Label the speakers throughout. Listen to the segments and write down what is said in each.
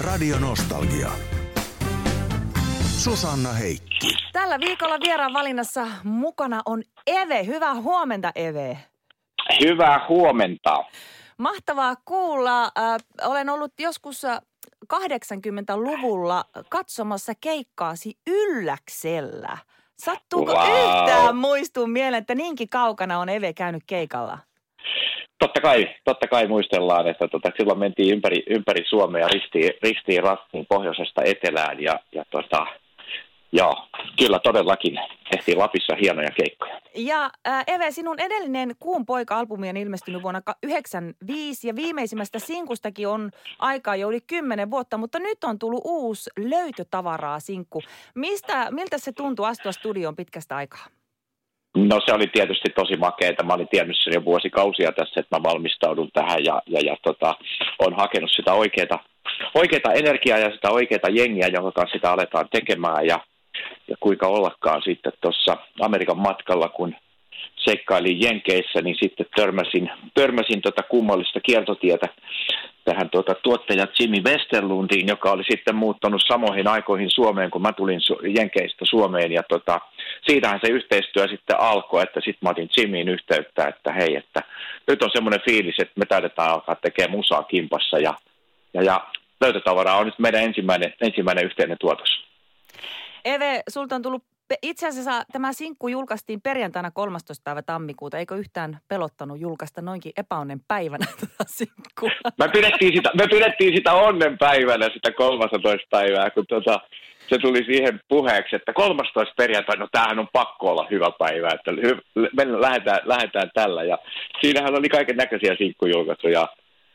Speaker 1: Radio Nostalgia. Susanna Heikki.
Speaker 2: Tällä viikolla vieraan valinnassa mukana on Eve. Hyvää huomenta Eve.
Speaker 3: Hyvää huomenta.
Speaker 2: Mahtavaa kuulla. Äh, olen ollut joskus 80-luvulla katsomassa keikkaasi Ylläksellä. Sattuuko
Speaker 3: Wow.
Speaker 2: yhtään muistuun mieleen, että niinkin kaukana on Eve käynyt keikalla?
Speaker 3: Totta kai, totta kai muistellaan, että tota, silloin mentiin ympäri, ympäri Suomea ristiin, ristiin rastiin pohjoisesta etelään ja, ja tota, joo, kyllä todellakin tehtiin Lapissa hienoja keikkoja.
Speaker 2: Ja äh, Eve, sinun edellinen Kuun poika-albumi on ilmestynyt vuonna 1995 ja viimeisimmästä sinkustakin on aikaa jo yli 10 vuotta, mutta nyt on tullut uusi löytötavaraa sinkku. Mistä, miltä se tuntuu astua studioon pitkästä aikaa?
Speaker 3: No se oli tietysti tosi makeeta. Mä olin tiennyt sen jo vuosikausia tässä, että mä valmistaudun tähän ja, ja, ja tota, on hakenut sitä oikeaa, oikeaa energiaa ja sitä oikeaa jengiä, jonka kanssa sitä aletaan tekemään ja, ja kuinka ollakaan sitten tuossa Amerikan matkalla, kun seikkailin Jenkeissä, niin sitten törmäsin, törmäsin tota kummallista kiertotietä tähän tuota tuottaja Jimmy Westerlundiin, joka oli sitten muuttanut samoihin aikoihin Suomeen, kun mä tulin Jenkeistä Suomeen. Ja tota, siitähän se yhteistyö sitten alkoi, että sitten mä otin Jimmyin yhteyttä, että hei, että nyt on semmoinen fiilis, että me taidetaan alkaa tekemään musaa kimpassa ja, ja, ja löytötavaraa on nyt meidän ensimmäinen, ensimmäinen yhteinen tuotos.
Speaker 2: Eve, sulta on tullut, itse asiassa tämä sinkku julkaistiin perjantaina 13. päivä tammikuuta. Eikö yhtään pelottanut julkaista noinkin epäonnen päivänä tätä sinkkua?
Speaker 3: Me pidettiin sitä, me pidettiin sitä onnenpäivänä, sitä 13 päivää, kun tota, se tuli siihen puheeksi, että 13 perjantai, no tämähän on pakko olla hyvä päivä, että mennään, lähdetään, lähdetään tällä. Ja siinähän oli kaiken näköisiä sinkkujulkaisuja.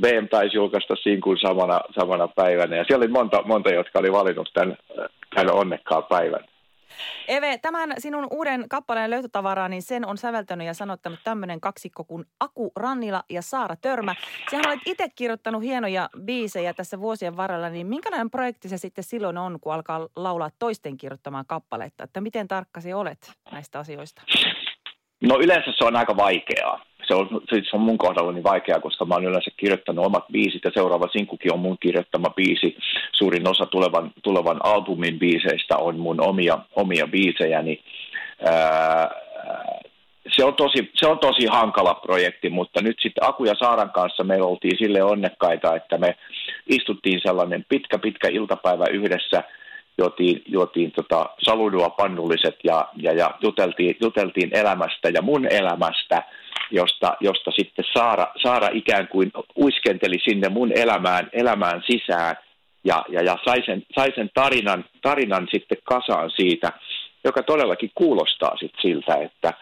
Speaker 3: BM taisi julkaista sinkun samana, samana päivänä ja siellä oli monta, monta jotka oli valinnut tämän, tämän onnekkaan päivän.
Speaker 2: Eve, tämän sinun uuden kappaleen löytötavaraa, niin sen on säveltänyt ja sanottanut tämmöinen kaksikko kuin Aku Rannila ja Saara Törmä. Sehän olet itse kirjoittanut hienoja biisejä tässä vuosien varrella, niin minkälainen projekti se sitten silloin on, kun alkaa laulaa toisten kirjoittamaan kappaletta? Että miten tarkka olet näistä asioista?
Speaker 3: No yleensä se on aika vaikeaa. Se on, se on mun kohdalla niin vaikeaa, koska mä oon yleensä kirjoittanut omat biisit ja seuraava sinkukin on mun kirjoittama biisi. Suurin osa tulevan, tulevan albumin biiseistä on mun omia, omia biisejä, niin ää, se on, tosi, se on tosi hankala projekti, mutta nyt sitten Aku ja Saaran kanssa me oltiin sille onnekkaita, että me istuttiin sellainen pitkä, pitkä iltapäivä yhdessä, juotiin, juotiin tota saludua pannulliset ja, ja, ja juteltiin, juteltiin elämästä ja mun elämästä, josta, josta sitten Saara, Saara ikään kuin uiskenteli sinne mun elämään, elämään sisään. Ja, ja, ja sai, sen, sai sen tarinan, tarinan sitten kasaan siitä, joka todellakin kuulostaa sit siltä, että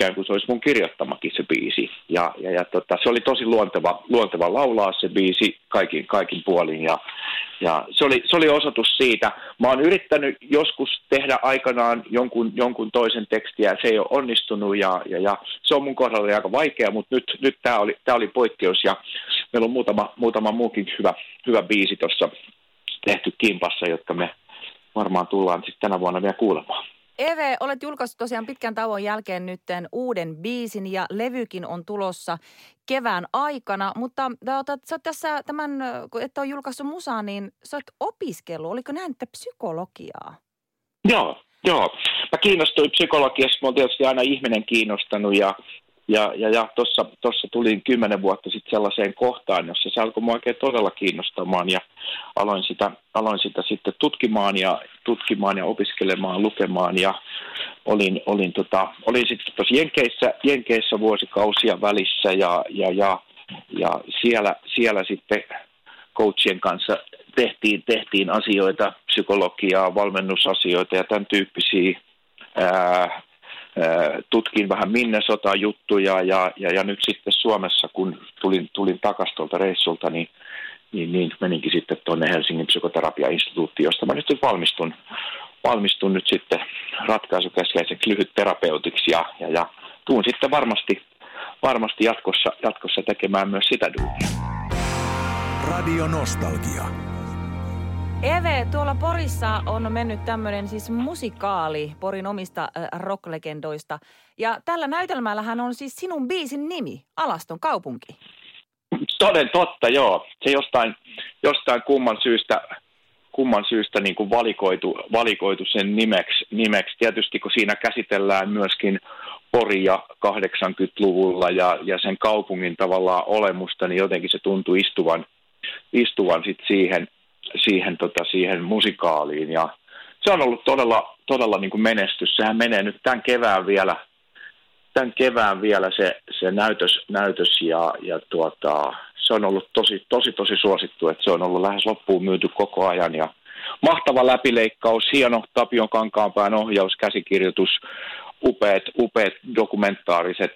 Speaker 3: ikään kuin se olisi mun kirjoittamakin se biisi. Ja, ja, ja tota, se oli tosi luonteva, luonteva laulaa se biisi kaikin, kaikin puolin ja, ja se, oli, se oli osoitus siitä. Mä oon yrittänyt joskus tehdä aikanaan jonkun, jonkun toisen tekstiä se ei ole onnistunut ja, ja, ja se on mun kohdalla aika vaikea, mutta nyt, nyt tämä oli, tää oli poikkeus ja meillä on muutama, muutama muukin hyvä, hyvä biisi tuossa tehty kimpassa, jotka me varmaan tullaan sitten tänä vuonna vielä kuulemaan.
Speaker 2: Eve, olet julkaissut tosiaan pitkän tauon jälkeen nytten uuden biisin ja levykin on tulossa kevään aikana, mutta tota, sä oot tässä tämän, kun et ole julkaissut musaa, niin sä oot opiskellut, oliko näin, että psykologiaa?
Speaker 3: Joo, joo. Mä kiinnostuin psykologiasta, mä oon tietysti aina ihminen kiinnostanut ja, ja, ja, ja tuossa tossa tulin kymmenen vuotta sitten sellaiseen kohtaan, jossa se alkoi mua oikein todella kiinnostamaan ja aloin sitä, aloin sitä sitten tutkimaan ja, tutkimaan ja opiskelemaan, lukemaan ja olin, olin, tota, olin sitten tuossa Jenkeissä, Jenkeissä vuosikausia välissä ja, ja, ja, ja siellä, siellä sitten coachien kanssa tehtiin, tehtiin asioita, psykologiaa, valmennusasioita ja tämän tyyppisiä. Ää, tutkin vähän Minnesota-juttuja ja, ja, ja nyt sitten Suomessa, kun tulin, tulin takaisin tuolta reissulta, niin, niin, niin meninkin sitten tuonne Helsingin psykoterapiainstituuttiin, josta mä nyt valmistun, valmistun nyt sitten ratkaisukeskeiseksi lyhytterapeutiksi ja, ja, ja tuun sitten varmasti, varmasti jatkossa, jatkossa tekemään myös sitä duunia.
Speaker 1: Radio Nostalgia.
Speaker 2: Eve, tuolla Porissa on mennyt tämmöinen siis musikaali Porin omista äh, rocklegendoista. Ja tällä näytelmällähän on siis sinun biisin nimi, Alaston kaupunki.
Speaker 3: Toden totta, joo. Se jostain, jostain kumman syystä, kumman syystä niin kuin valikoitu, valikoitu sen nimeksi, nimeksi. Tietysti kun siinä käsitellään myöskin Poria 80-luvulla ja, ja sen kaupungin tavallaan olemusta, niin jotenkin se tuntuu istuvan, istuvan sit siihen, siihen, tota, siihen musikaaliin. Ja se on ollut todella, todella niin kuin menestys. Sehän menee nyt tämän kevään vielä, tämän kevään vielä se, se näytös, näytös ja, ja tuota, se on ollut tosi, tosi, tosi suosittu, että se on ollut lähes loppuun myyty koko ajan. Ja mahtava läpileikkaus, hieno Tapion Kankaanpään ohjaus, käsikirjoitus, upeat, upeat dokumentaariset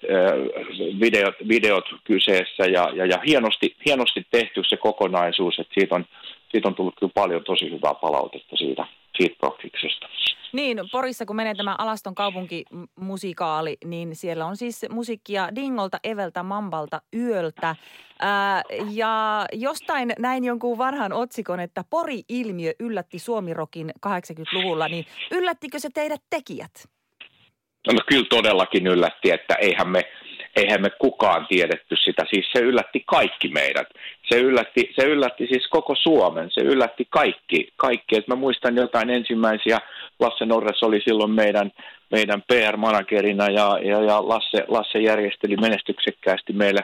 Speaker 3: videot, videot kyseessä ja, ja, ja hienosti, hienosti tehty se kokonaisuus, että siitä on, siitä on tullut kyllä paljon tosi hyvää palautetta siitä, siitä profiksesta.
Speaker 2: Niin, Porissa kun menee tämä Alaston kaupunkimusikaali, niin siellä on siis musiikkia Dingolta, Eveltä, Mambalta, Yöltä. Ää, ja jostain näin jonkun vanhan otsikon, että Pori-ilmiö yllätti Suomirokin 80-luvulla, niin yllättikö se teidät tekijät?
Speaker 3: No kyllä todellakin yllätti, että eihän me, eihän me kukaan tiedetty sitä. Siis se yllätti kaikki meidät. Se yllätti, se yllätti siis koko Suomen. Se yllätti kaikki. kaikki. Et mä muistan jotain ensimmäisiä. Lasse Norres oli silloin meidän, meidän PR-managerina ja, ja, ja Lasse, Lasse järjesteli menestyksekkäästi meille,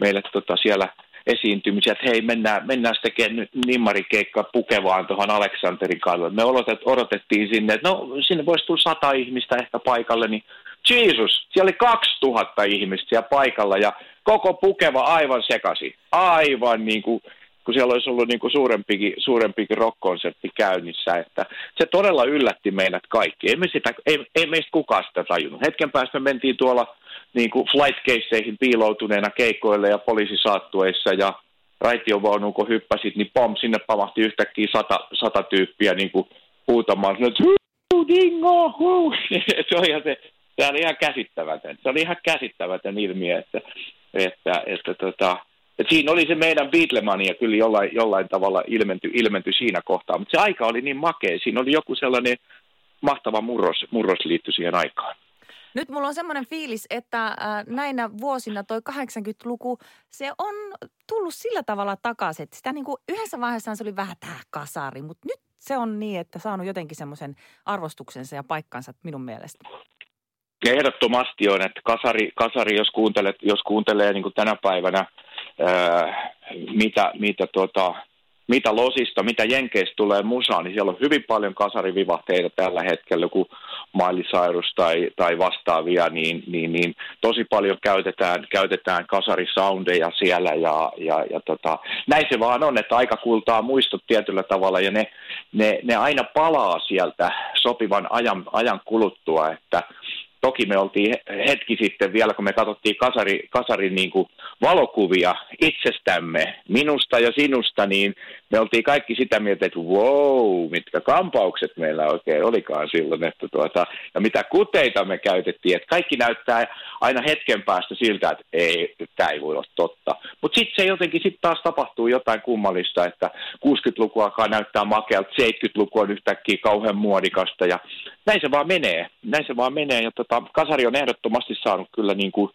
Speaker 3: meille tota siellä – esiintymisiä, että hei, mennään, mennään tekemään nimmarikeikka pukevaan tuohon Aleksanterin kadulle. Me odotet, odotettiin sinne, että no sinne voisi tulla sata ihmistä ehkä paikalle, niin Jeesus, siellä oli 2000 ihmistä siellä paikalla ja koko pukeva aivan sekasi. Aivan niin kuin, kun siellä olisi ollut niin kuin suurempikin, suurempikin rock-konsertti käynnissä. Että se todella yllätti meidät kaikki. Ei, me sitä, ei, ei meistä kukaan sitä tajunnut. Hetken päästä me mentiin tuolla niin kuin flight caseihin piiloutuneena keikoille ja poliisisaattueissa ja raitiovaunuun kun hyppäsit, niin pom, sinne pamahti yhtäkkiä sata, sata tyyppiä niin kuin huutamaan, dingo, huu. se oli ihan se, se oli ihan käsittämätön. Se oli ihan käsittämätön ilmiö, että, että, että, tota, että siinä oli se meidän Beatlemania kyllä jollain, jollain tavalla ilmenty, ilmenty siinä kohtaa, mutta se aika oli niin makea. Siinä oli joku sellainen mahtava murros, murros liitty siihen aikaan.
Speaker 2: Nyt mulla on semmoinen fiilis, että äh, näinä vuosina toi 80-luku, se on tullut sillä tavalla takaisin, että sitä niin kuin yhdessä vaiheessa se oli vähän tää kasari, mutta nyt se on niin, että saanut jotenkin semmoisen arvostuksensa ja paikkansa minun mielestä.
Speaker 3: Ehdottomasti on, että kasari, kasari jos, kuuntelet, jos kuuntelee niin kuin tänä päivänä, ää, mitä, mitä tota, mitä losista, mitä jenkeistä tulee musaan, niin siellä on hyvin paljon kasarivivahteita tällä hetkellä, kun Miley Cyrus tai, tai vastaavia, niin, niin, niin, tosi paljon käytetään, käytetään kasarisoundeja siellä ja, ja, ja tota, näin se vaan on, että aika kultaa muistot tietyllä tavalla ja ne, ne, ne aina palaa sieltä sopivan ajan, ajan kuluttua, että toki me oltiin hetki sitten vielä, kun me katsottiin kasari, kasarin niin kuin valokuvia itsestämme, minusta ja sinusta, niin me oltiin kaikki sitä mieltä, että wow, mitkä kampaukset meillä oikein olikaan silloin, että tuota, ja mitä kuteita me käytettiin, että kaikki näyttää aina hetken päästä siltä, että ei, tämä ei voi olla totta. Mutta sitten se jotenkin sitten taas tapahtuu jotain kummallista, että 60-luku alkaa näyttää makealta, 70-luku on yhtäkkiä kauhean muodikasta ja näin se vaan menee, näin se vaan menee ja tota, kasari on ehdottomasti saanut kyllä niin kuin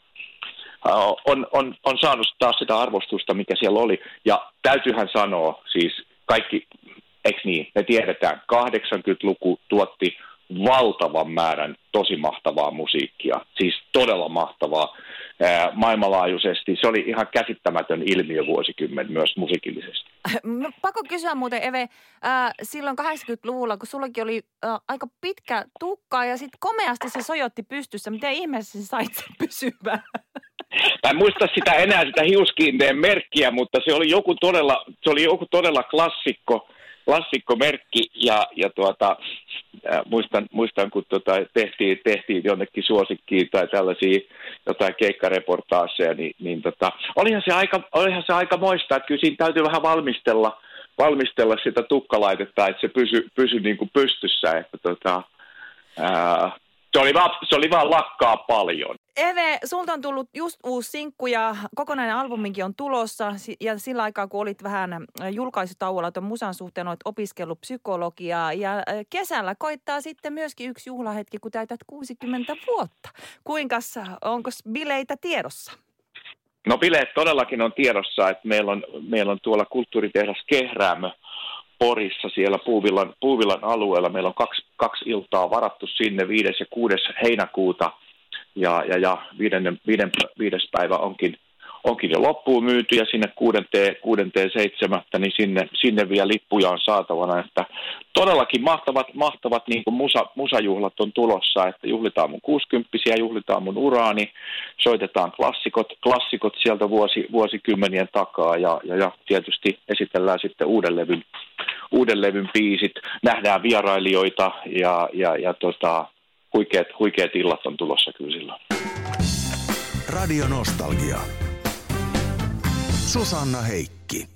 Speaker 3: on, on, on saanut taas sitä arvostusta, mikä siellä oli. Ja täytyyhän sanoa, siis kaikki, eikö niin, me tiedetään, 80-luku tuotti valtavan määrän tosi mahtavaa musiikkia, siis todella mahtavaa maailmanlaajuisesti. Se oli ihan käsittämätön ilmiö vuosikymmen myös musiikillisesti.
Speaker 2: No, pakko kysyä muuten Eve, äh, silloin 80-luvulla, kun sullakin oli äh, aika pitkä tukka ja sitten komeasti se sojotti pystyssä, miten ihmeessä sä sait sen pysymään?
Speaker 3: Mä en muista sitä enää sitä hiuskiinteen merkkiä, mutta se oli joku todella, se oli joku todella klassikko, klassikkomerkki ja, ja tuota, äh, muistan, muistan, kun tuota, tehtiin, tehtiin jonnekin suosikkiin tai tällaisia jotain keikkareportaaseja, niin, niin tota, olihan, se aika, olihan se aika moista, että kyllä siinä täytyy vähän valmistella, valmistella sitä tukkalaitetta, että se pysy, pysy niin kuin pystyssä, että tota, ää, se oli, vaan, se oli vaan lakkaa paljon.
Speaker 2: Eve, sulta on tullut just uusi sinkku ja kokonainen albuminkin on tulossa. Ja sillä aikaa, kun olit vähän julkaisutauolla tuon musan suhteen, olet opiskellut psykologiaa. Ja kesällä koittaa sitten myöskin yksi juhlahetki, kun täytät 60 vuotta. Kuinka onko bileitä tiedossa?
Speaker 3: No bileet todellakin on tiedossa, että meillä on, meillä on tuolla kulttuuritehdas Kehräämö Porissa siellä Puuvillan, Puuvillan alueella. Meillä on kaksi, kaksi iltaa varattu sinne 5. ja 6. heinäkuuta ja, ja, ja viiden, viiden, viides päivä onkin onkin jo loppuun myyty ja sinne kuudenteen, kuudenteen niin sinne, sinne vielä lippuja on saatavana. Että todellakin mahtavat, mahtavat niin kuin musa, musajuhlat on tulossa, että juhlitaan mun 60 juhlitaan mun uraani, soitetaan klassikot, klassikot sieltä vuosi, vuosikymmenien takaa ja, ja, ja tietysti esitellään sitten uuden levyn, uuden levyn biisit, nähdään vierailijoita ja, ja, ja tota, huikeat, huikeat illat on tulossa kyllä silloin.
Speaker 1: Radio Nostalgia. Susanna Heikki.